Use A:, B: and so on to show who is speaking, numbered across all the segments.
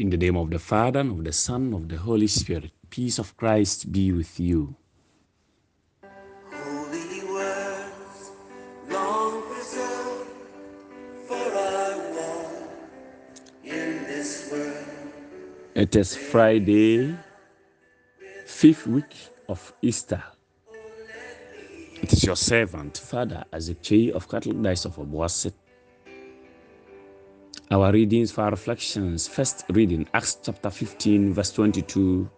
A: In the name of the Father, and of the Son, and of the Holy Spirit, peace of Christ be with you.
B: Holy words, long preserved for our walk in this world.
A: It is Friday, fifth week of Easter. Oh, it is your servant, Father Azekche of Catholic Diocese of Obuasi. Our readings for reflections. First reading, Acts chapter 15, verse 22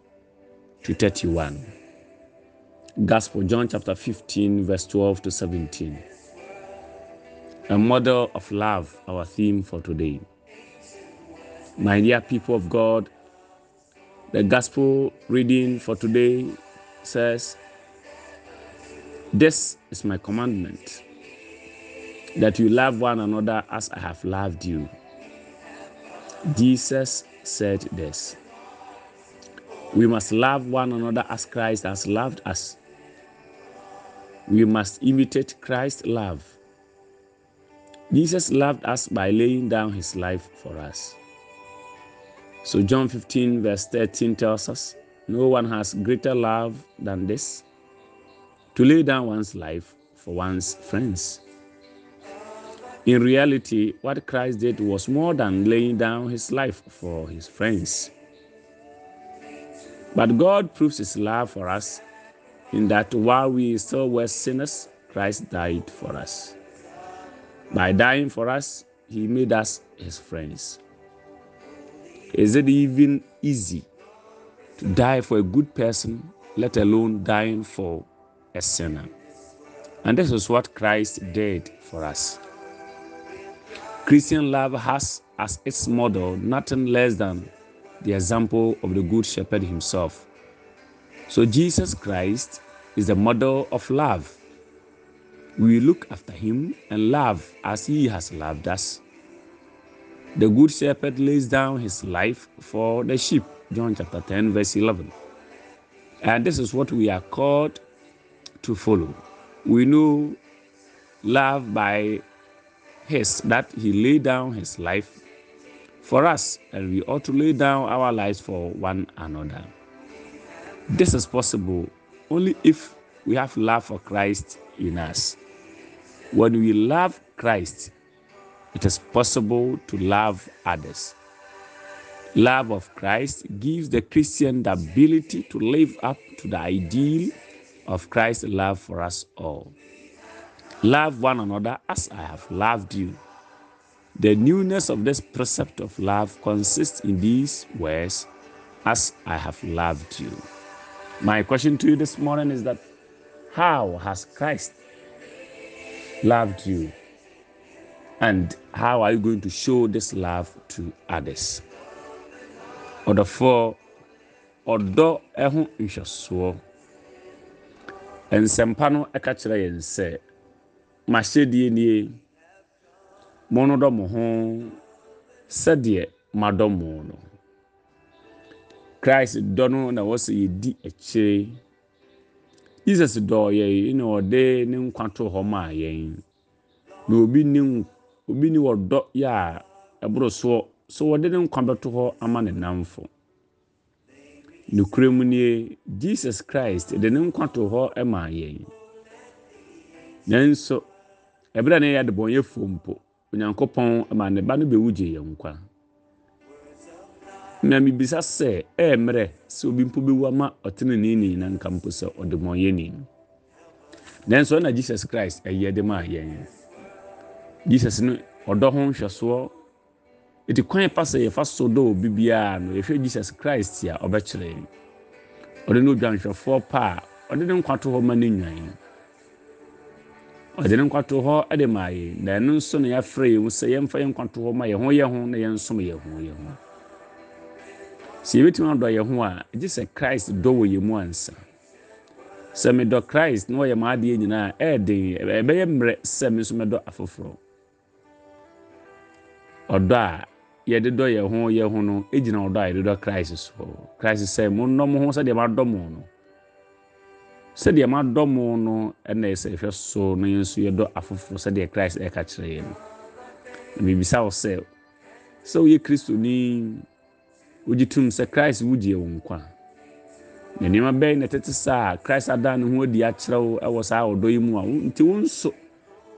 A: to 31. Gospel, John chapter 15, verse 12 to 17. A model of love, our theme for today. My dear people of God, the gospel reading for today says, This is my commandment, that you love one another as I have loved you. Jesus said this We must love one another as Christ has loved us. We must imitate Christ's love. Jesus loved us by laying down his life for us. So, John 15, verse 13 tells us no one has greater love than this to lay down one's life for one's friends. In reality, what Christ did was more than laying down his life for his friends. But God proves his love for us in that while we still were sinners, Christ died for us. By dying for us, he made us his friends. Is it even easy to die for a good person, let alone dying for a sinner? And this is what Christ did for us. Christian love has as its model nothing less than the example of the Good Shepherd himself. So, Jesus Christ is the model of love. We look after him and love as he has loved us. The Good Shepherd lays down his life for the sheep, John chapter 10, verse 11. And this is what we are called to follow. We know love by his that he laid down his life for us, and we ought to lay down our lives for one another. This is possible only if we have love for Christ in us. When we love Christ, it is possible to love others. Love of Christ gives the Christian the ability to live up to the ideal of Christ's love for us all. Love one another as I have loved you. The newness of this precept of love consists in these words as I have loved you. My question to you this morning is that how has Christ loved you? And how are you going to show this love to others? Mahyɛdeɛ nie, monnodɔ mo ho sɛdeɛ madɔ mo no. Christ dɔ no na wɔsɛ yɛdi akyire. Jesus dɔɔ yɛn na ɔde ne nkwa to hɔ maa yɛn. Na obi ni obi ni wɔdɔ yɛ a ɛboro soɔ so wɔde ne nkwa bɛto hɔ ama ne namfo. Nokorɛ mu nie, Jesus Christ de ne nkwa to hɔ maa yɛn. Nanso, ɛberɛ ne yɛ adebɔnyɛfoɔ mpo, Onyankopɔn ma ne ba no bɛwu gye yɛn nkwa. Na mebisa sɛ, ɛyɛ mmerɛ sɛ obi mpo bɛwu ama ɔteneneeni na nka mpo sɛ ɔdebɔnyɛni. Nanso ɛna Jesus Christ ɛyɛ de maa yɛn. Jesus no ɔdɔ ho nhwɛsoɔ. Eti kwan pa sɛ yɛfa so dɔ obi biara no, yɛhwɛ Jesus Christ a ɔbɛkyerɛ. Ɔde ne odwanhwɛfoɔ pa a ɔde ne nkwa to hɔ ma ne nwan. Ɔde ne nkwa to hɔ de maa yɛn. Na ɛno nso na yɛafrɛ yɛn sɛ yɛmfa yɛn nkwa to hɔ ma yɛn ho yɛn ho na yɛnsom yɛn ho yɛn ho. Sɛ yɛbɛtumi adɔ yɛn ho a gye sɛ christ dɔ wɔ yɛn mu ansa. Sɛ medɔ christ na ɔyɛ m'adeɛ nyinaa ɛyɛ den ɛbɛyɛ mmerɛ sɛ me nso mɛdɔ afoforɔ. Ɔdɔ a yɛde dɔ yɛn ho yɛn ho no gyina ɔdɔ a yɛde dɔ christ so. Christ sɛ monnɔ mo ho sɛdeɛ madɔ mo no sɛdeɛ madɔ mo no ɛna ɛsɛ ɛhwɛ so na yɛn nso yɛdɔ afoforɔ sɛdeɛ christ ɛka kyerɛ yɛn na biribisa wo sɛ sɛ woyɛ kristoni wogye tom sɛ christ wogye wo nkwa. Na nneɛma bɛyɛ na ɛtete saa christ adan ne ho adi akyerɛ wo ɛwɔ saa ɔdɔ yi mu a nti wo nso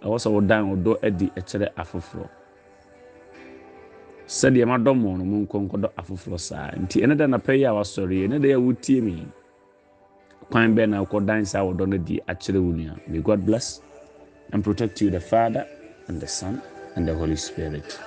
A: ɛwɔ sɛ wodan ɔdɔ adi ɛkyerɛ afoforɔ sɛdeɛ madɔ mo no monkɔ nkɔdɔ afoforɔ saa. Nti ɛne da napɛ yi a wasɔre yi ɛne da yi a wotie me kwan bɛɛ na wokɔdan saa ɔdɔ no di akyerɛ wo nua. May god bless and protect you the father and the son and the holy spirit